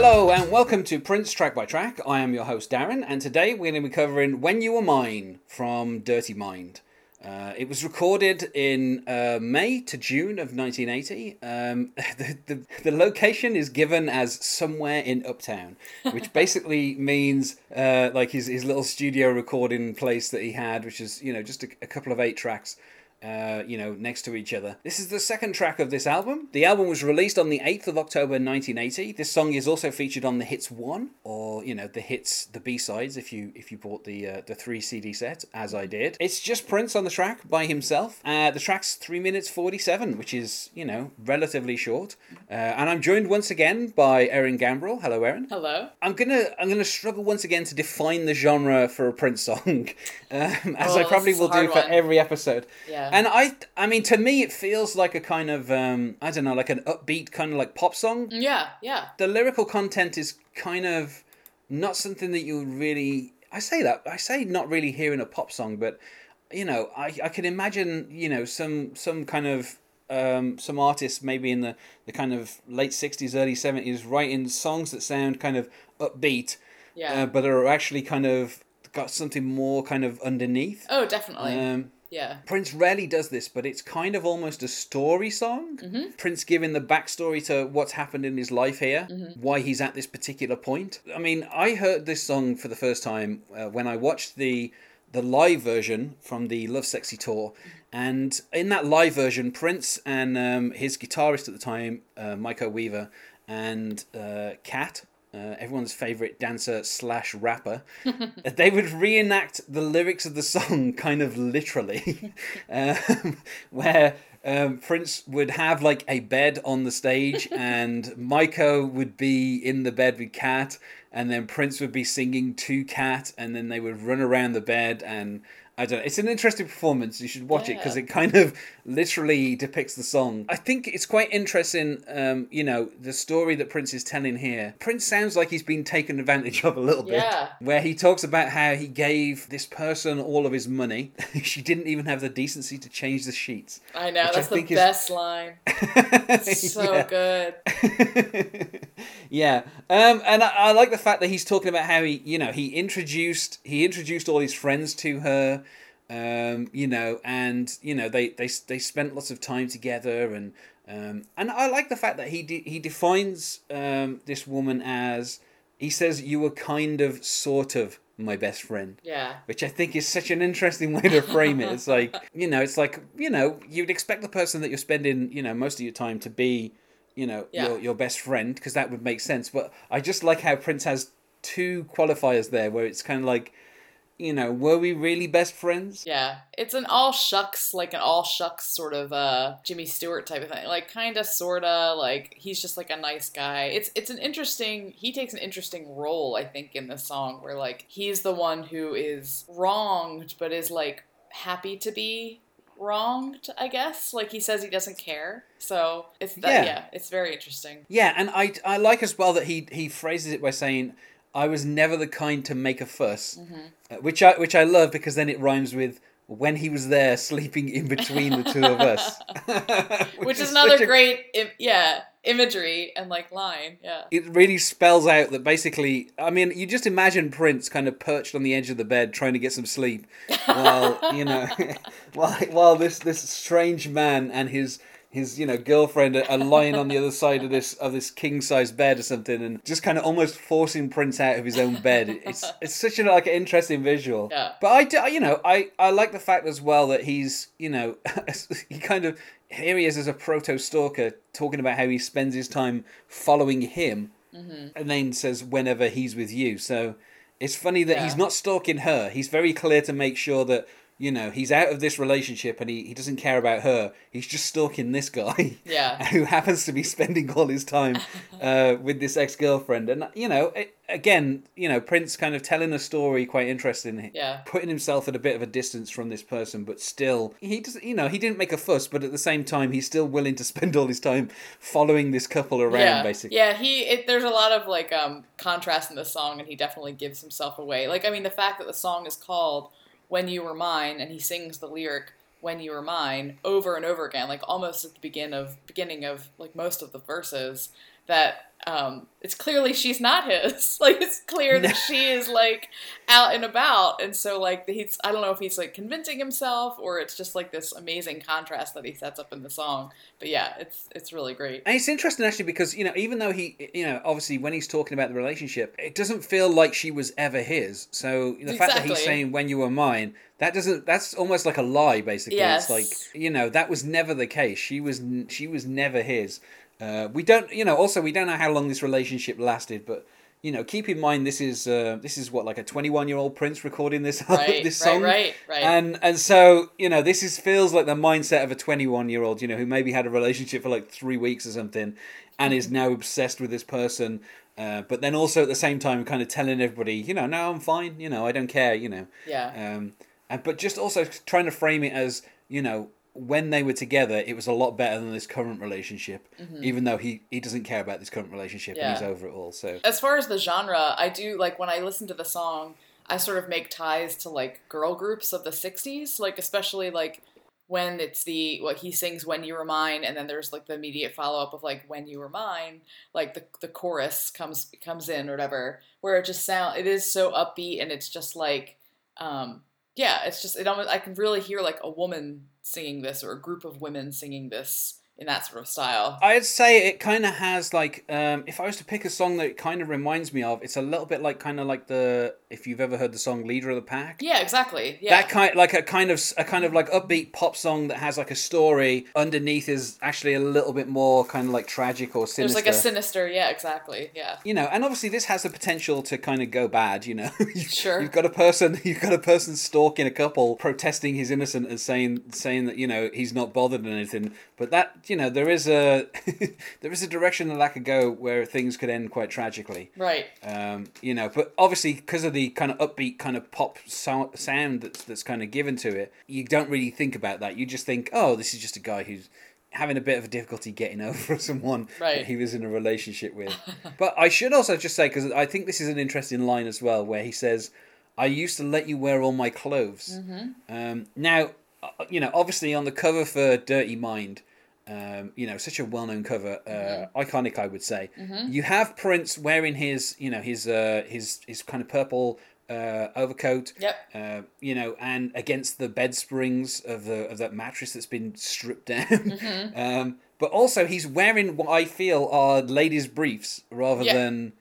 Hello and welcome to Prince Track by Track. I am your host Darren, and today we're going to be covering "When You Were Mine" from Dirty Mind. Uh, it was recorded in uh, May to June of 1980. Um, the, the, the location is given as somewhere in Uptown, which basically means uh, like his, his little studio recording place that he had, which is, you know, just a, a couple of eight tracks uh, you know, next to each other. This is the second track of this album. The album was released on the 8th of October 1980. This song is also featured on the Hits 1 or, you know, the hits, the B-sides if you if you bought the uh, the 3 CD set as I did. It's just Prince on the track by himself. Uh, the track's 3 minutes 47, which is, you know, relatively short. Uh, and I'm joined once again by Erin Gambrell. Hello Erin. Hello. I'm going to I'm going to struggle once again to define the genre for a Prince song. um, as Oh, I probably will do for one. every episode. Yeah. And I, I mean, to me, it feels like a kind of, um, I don't know, like an upbeat kind of like pop song. yeah, yeah. The lyrical content is kind of not something that you really. I say that I say not really hearing a pop song, but you know, I, I can imagine you know some some kind of um, some artists maybe in the, the kind of late sixties, early seventies writing songs that sound kind of upbeat, Yeah. uh, but are actually kind of got something more kind of underneath. oh, definitely. Um, yeah. Prince rarely does this, but it's kind of almost a story song. Prince giving the backstory to what's happened in his life here, why he's at this particular point. I mean, I heard this song for the first time uh, when I watched the the live version from the Lovesexy tour, and in that live version, Prince and um, his guitarist at the time, uh, Miko Weaver, and uh, Cat. Uh, everyone's favorite dancer slash rapper, they would reenact the lyrics of the song kind of literally, um, where um, Prince would have like a bed on the stage, and Miko would be in the bed with Cat, and then Prince would be singing to Cat, and then they would run around the bed and. I don't know. It's an interesting performance. You should watch it because it kind of literally depicts the song. I think it's quite interesting, um, you know, the story that Prince is telling here. Prince sounds like he's been taken advantage of a little bit Yeah. where he talks about how he gave this person all of his money. she didn't even have the decency to change the sheets. I know. Which I That's the is- best line. So good. yeah, um, and I, I like the fact that he's talking about how he, you know, he introduced he introduced all his friends to her, um, you know, and you know they they they spent lots of time together, and um, and I like the fact that he de- he defines um, this woman as he says you were kind of sort of my best friend. Yeah. which I think is such an interesting way to frame it. It's like, you know, it's like, you know, you'd expect the person that you're spending, you know, most of your time to be, you know, Yeah. your, your best friend, because that would make sense. But I just like how Prince has two qualifiers there where it's kind of like, you know, were we really best friends? Yeah. It's an all shucks, like an all shucks sort of uh Jimmy Stewart type of thing. Like kinda sorta, like he's just like a nice guy. It's it's an interesting he takes an interesting role, I think, in this song where like he's the one who is wronged but is like happy to be wronged, I guess. Like he says he doesn't care. So it's that Yeah. yeah, it's very interesting. Yeah, and I, I like as well that he, he phrases it by saying, I was never the kind to make a fuss, uh, which I which I love because then it rhymes with when he was there sleeping in between the two of us, Which, is such another a- great Im- yeah, imagery and like line. Yeah. it really spells out that basically i mean you just imagine prince kind of perched on the edge of the bed trying to get some sleep while you know while, while this this strange man and his his you know girlfriend are, are lying on the other side of this of this king size bed or something and just kind of almost forcing prince out of his own bed. It's it's such a like an interesting visual. Yeah. but i do you know i i like the fact as well that he's you know he kind of here he is as a proto stalker talking about how he spends his time following him mm-hmm. and then says whenever he's with you. So it's funny that he's not stalking her. He's very clear to make sure that you know he's out of this relationship and he, he doesn't care about her he's just stalking this guy Yeah. who happens to be spending all his time uh, with this ex-girlfriend and you know it, again you know prince kind of telling a story quite interesting Yeah. putting himself at a bit of a distance from this person but still he doesn't, you know he didn't make a fuss but at the same time he's still willing to spend all his time following this couple around yeah. basically Yeah, he it, there's a lot of like um contrast in the song and he definitely gives himself away. Like I mean the fact that the song is called When You Were Mine and he sings the lyric When You Were Mine over and over again, like almost at the begin of beginning of like most of the verses. That um, it's clearly she's not his. Like it's clear that she is like out and about, and so like he's I don't know if he's like convincing himself or it's just like this amazing contrast that he sets up in the song. But yeah, it's it's really great. And it's interesting actually because you know even though he you know obviously when he's talking about the relationship, it doesn't feel like she was ever his. So the fact that he's saying when you were mine, that doesn't that's almost like a lie basically. Yes. It's like you know that was never the case. She was she was never his. Uh, we don't you know also we don't know how long this relationship lasted, but. You know, keep in mind this is uh, this is what like a twenty one year old Prince recording this Right, this right, song, right, right. and and so you know this is feels like the mindset of a 21 year old you know who maybe had a relationship for like three weeks or something and is now obsessed with this person uh, but then also at the same time kind of telling everybody you know no i'm fine you know i don't care you know yeah. um, and but just also trying to frame it as you know when they were together it was a lot better than this current relationship even though he he doesn't care about this current relationship and he's Mm-hmm. Over it all so as far as the genre, I do like when I listen to the song, I sort of make ties to like girl groups of the 60s, like especially like when it's the what he sings when you were mine and then there's like the immediate follow-up of like when you were mine like the, the chorus comes comes in or whatever where it just sound it is so upbeat and it's just like um yeah it's just it almost i can really hear like a woman singing this or a group of women singing this in that sort of style I'd say it kind of has like um, if I was to pick a song that it kind of reminds me of, it's a little bit like kind of like the if you've ever heard the song "Leader of the Pack." yeah exactly yeah That kind like a kind of a kind of like upbeat pop song that has like a story underneath is actually a little bit more kind of like tragic or sinister. there's like a sinister yeah exactly yeah you know, and obviously this has the potential to kind of go bad. You know, You- Sure. You've got a person, you've got a person stalking a couple, protesting his innocence and saying saying that you know he's not bothered and anything. But that you know there is a there is a direction that that could go where things could end quite tragically. right Um, you know, but obviously because of the kind of upbeat kind of pop so- sound that's that's kind of given to it, you don't really think about that. You just think, oh, this is just a guy who's having a bit of a difficulty getting over someone Right. that he was in a relationship with. but I should also just say because I think this is an interesting line as well, where he says, "I used to let you wear all my clothes." Um, now, uh, you know, obviously on the cover for Dirty Mind. Um, you know, such a well-known cover, uh, iconic, I would say. You have Prince wearing his, you know, his uh, his his kind of purple uh, overcoat. Yep. Uh, you know, and against the bed springs of the of that mattress that's been stripped down. Mm-hmm. um, but also, he's wearing what I feel are ladies' briefs rather Yeah. than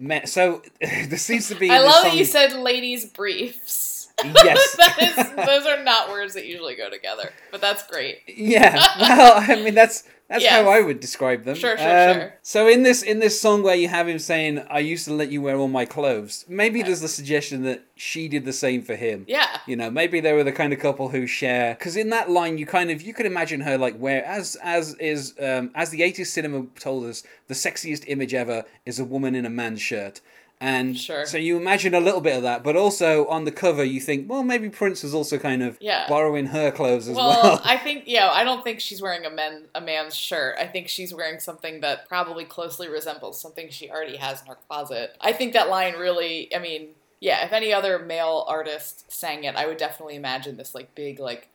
men. So there seems to be. I love that you said ladies' briefs. Yes. that is, those are not words that usually go together, but that's great. Yeah, well, I mean that's that's Yes. how I would describe them. Sure, sure, sure. So in this in this song where you have him saying, "I used to let you wear all my clothes," maybe there's the suggestion that she did the same for him. Yeah. You know, maybe they were the kind of couple who share. Because in that line, you kind of you could imagine her like where as as is um, as the '80s cinema told us, the sexiest image ever is a woman in a man's shirt. And Sure. so you imagine a little bit of that, but also on the cover you think, well, maybe Prince was also kind of Yeah. borrowing her clothes as Well, well. I think yeah, I don't think she's wearing a men a man's shirt. I think she's wearing something that probably closely resembles something she already has in her closet. I think that line really, I mean, yeah, if any other male artist sang it, I would definitely imagine this like big like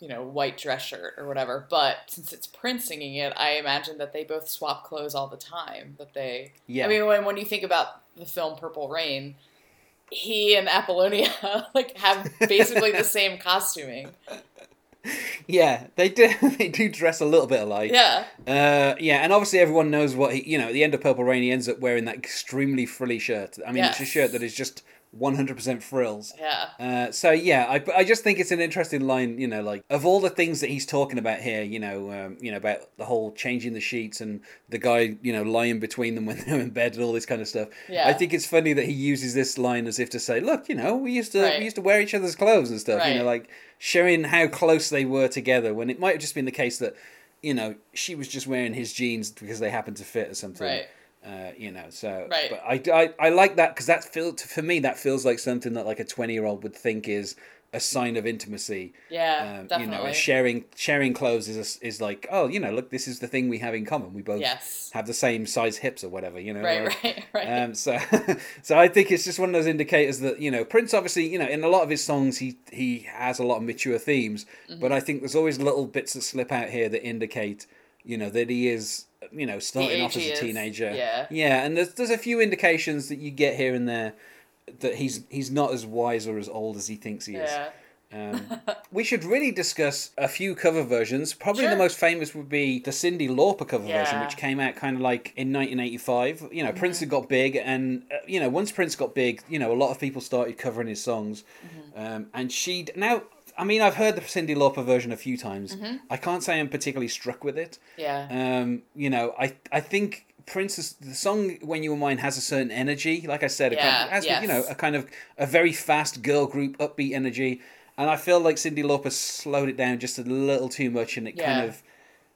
you know, white dress shirt or whatever. But since it's Prince singing it, I imagine that they both swap clothes all the time. That they, Yeah. I mean, when when you think about the film Purple Rain, he and Apollonia like have basically the same costuming. Yeah, they do. They do dress a little bit alike. Yeah. Uh, yeah, and obviously everyone knows what he. You know, at the end of Purple Rain, he ends up wearing that extremely frilly shirt. I mean, it's a shirt that is just one hundred percent frills. Yeah. Uh, so yeah, I, I just think it's an interesting line. You know, like of all the things that he's talking about here, you know, um, you know about the whole changing the sheets and the guy, you know, lying between them when they're in bed and all this kind of stuff. Yeah. I think it's funny that he uses this line as if to say, look, you know, we used to Right. we used to wear each other's clothes and stuff. You know, like showing how close they were together when it might have just been the case that, you know, she was just wearing his jeans because they happened to fit or something. Right. Uh, you know, so Right. but I, I, I like that because that feel for me that feels like something that like a twenty year old would think is a sign of intimacy. Yeah. Um, definitely. you know, sharing sharing clothes is a, is like oh you know look this is the thing we have in common we both yes. have the same size hips or whatever you know Right. like, Right. Right. um, so, so I think it's just one of those indicators that you know Prince obviously you know in a lot of his songs he he has a lot of mature themes, Mm-hmm. but I think there's always little bits that slip out here that indicate you know that he is you know, starting off as a teenager. Yeah. Yeah, and there's there's a few indications that you get here and there that he's he's not as wise or as old as he thinks he is. Yeah. Um, we should really discuss a few cover versions. Probably the most famous would be the Cyndi Lauper cover version, Yeah. Mm-hmm. which came out kind of like in 1985. You know, Prince had got big, and uh, you know, once Prince got big, you know, a lot of people started covering his songs. Mm-hmm. Um, and she now, I mean, I've heard the Cyndi Lauper version a few times. Mm-hmm. I can't say I'm particularly struck with it. Yeah. Um, you know, I I think Prince's the song "When You Were Mine" has a certain energy. Like I said, it kind Yeah, of has you know a kind of a very fast girl group, upbeat energy, and I feel like Cyndi Lauper slowed it down just a little too much, and it kind of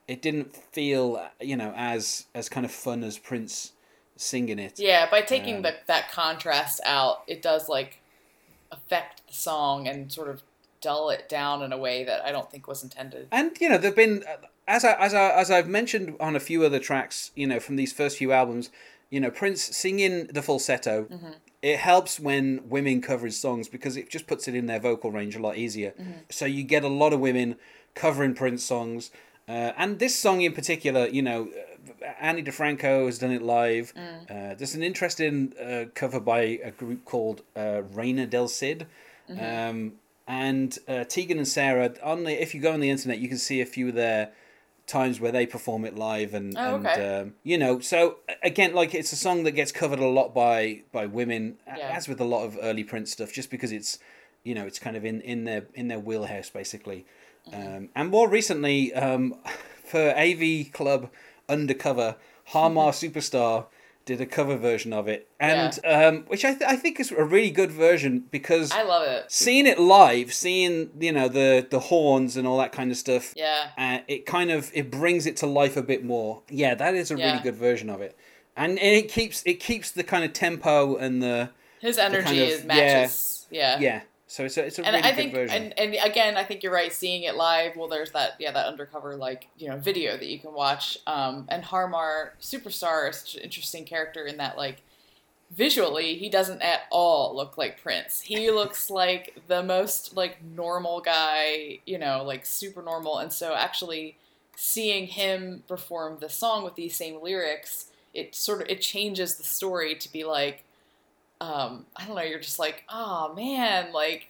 it didn't feel you know as as kind of fun as Prince singing it. Yeah, by taking Um, the, that contrast out, it does like affect the song and sort of dull it down in a way that I don't think was intended. And you know, there've been as I as I as I've mentioned on a few other tracks, you know, from these first few albums, you know, Prince singing the falsetto. It helps when women cover his songs because it just puts it in their vocal range a lot easier. So you get a lot of women covering Prince songs, uh, and this song in particular, you know. uh, Ani DiFranco has done it live. Uh, there's an interesting uh, cover by a group called uh, Reina del Cid. Um, and uh, Tegan and Sara on the if you go on the internet you can see a few of their times where they perform it live and, Oh, and okay. um, you know so again like it's a song that gets covered a lot by by women Yeah. as with a lot of early Prince stuff just because it's you know it's kind of in in their in their wheelhouse basically Mm-hmm. um, and more recently um, for AV Club Undercover Harmar Superstar did a cover version of it and um, which I, th- I think is a really good version because I love it. seeing it live, seeing you know the the horns and all that kind of stuff, Yeah. uh, it kind of it brings it to life a bit more. Yeah, that is a really good version of it, and, and it keeps it keeps the kind of tempo and the His energy kind of- is matches. Yeah. yeah. So it's a it's a And really I good think, version. and, and again, I think you're right. Seeing it live, well, there's that, yeah, that undercover like you know video that you can watch. Um, and Harmar Superstar is such an interesting character in that like visually he doesn't at all look like Prince. He looks like the most like normal guy, you know, like super normal. And so actually seeing him perform the song with these same lyrics, it sort of it changes the story to be like, um, I don't know, you're just like, oh man, like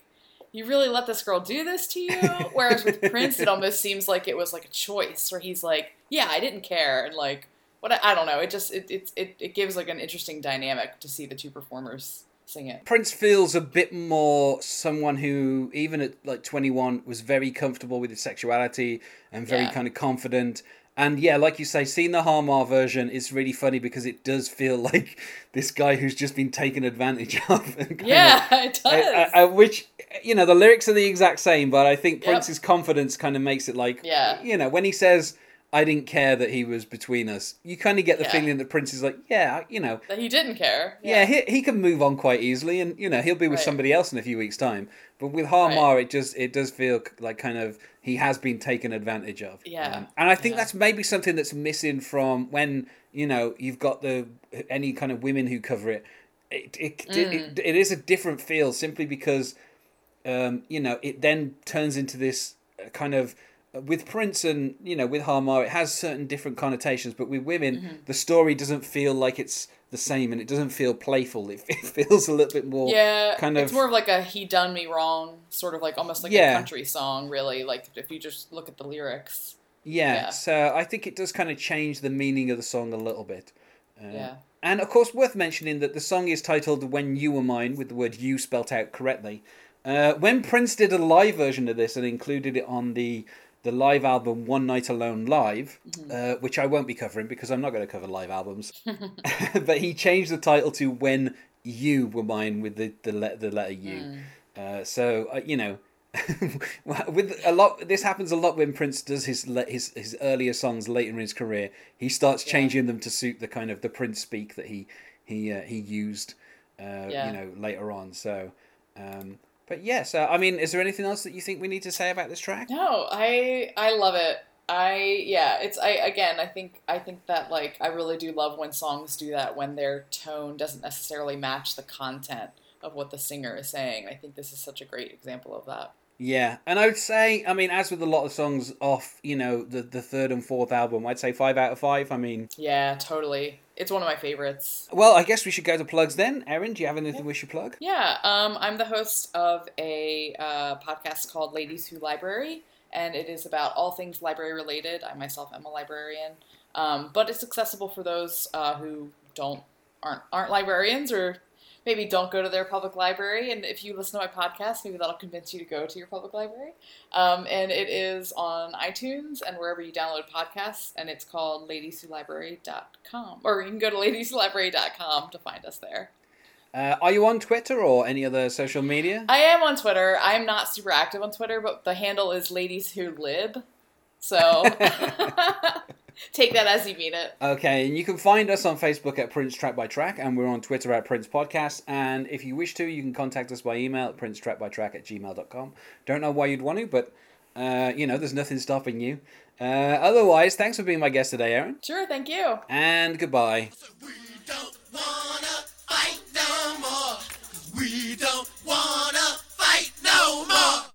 you really let this girl do this to you. Whereas with Prince, it almost seems like it was like a choice where he's like, yeah, I didn't care, and like what I, I don't know. It just it, it it it gives like an interesting dynamic to see the two performers sing it. Prince feels a bit more someone who, even at like 21, was very comfortable with his sexuality and very Yeah. kind of confident. And yeah, like you say, seeing the Harmar version is really funny because it does feel like this guy who's just been taken advantage of. Yeah, of- it does. uh, uh, which you know the lyrics are the exact same, but I think Yep. Prince's confidence kind of makes it like Yeah. you know when he says I didn't care that he was between us, you kind of get the Yeah. feeling that Prince is like yeah you know that he didn't care. yeah, he, he can move on quite easily, and you know he'll be with Right. somebody else in a few weeks' time. But with Harmar, it just it does feel like kind of he has been taken advantage of. Yeah, Um, and I think yeah. that's maybe something that's missing from when you know you've got the any kind of women who cover it. It it, Mm. it, it is a different feel simply because um, you know it then turns into this uh, kind of with Prince and you know with Harmar, it has certain different connotations, but with women, Mm-hmm. the story doesn't feel like it's the same, and it doesn't feel playful. It, it feels a little bit more. Yeah, kind of. it's more of like a "he done me wrong" sort of like almost like Yeah. a country song, really. Like if you just look at the lyrics. Yeah, Yeah. so I think it does kind of change the meaning of the song a little bit. Uh, Yeah. And of course, worth mentioning that the song is titled "When You Were Mine" with the word "you" spelt out correctly. Uh, when Prince did a live version of this and included it on the the live album "One Night Alone Live," uh, which I won't be covering because I'm not going to cover live albums, but he changed the title to "When You Were Mine" with the the, le- the letter U. Uh, so uh, you know. with a lot, this happens a lot when Prince does his his his earlier songs later in his career. He starts Yeah. changing them to suit the kind of the Prince speak that he he uh, he used, uh, Yeah. you know, later on. So, um, but yeah. So, I mean, is there anything else that you think we need to say about this track? No, I I love it. I yeah, it's I again, I think I think that like I really do love when songs do that when their tone doesn't necessarily match the content of what the singer is saying. I think this is such a great example of that. Yeah, and I would say, I mean, as with a lot of songs off, you know, the the third and fourth album, I'd say five out of five. I mean, Yeah, totally. It's one of my favorites. well, I guess we should go to plugs then. Erin, do you have anything we should plug? Yeah, um, I'm the host of a uh, podcast called Ladies Who Library, and it is about all things library related. I myself am a librarian, um, but it's accessible for those uh, who don't aren't aren't librarians or maybe don't go to their public library. And if you listen to my podcast, maybe that'll convince you to go to your public library. Um, and it is on iTunes and wherever you download podcasts, and it's called ladieswholibrary.com. Or you can go to ladieswholibrary.com to find us there. Uh, are you on Twitter or any other social media? I am on Twitter. I'm not super active on Twitter, but the handle is ladies who lib. So Take that as you mean it. Okay, and you can find us on Facebook at Prince Track by Track, and we're on Twitter at Prince Podcast. And if you wish to, you can contact us by email at track at gmail.com. Don't know why you'd want to, but uh, you know, there's nothing stopping you. Uh, otherwise, thanks for being my guest today, Erin. Sure, thank you. And goodbye.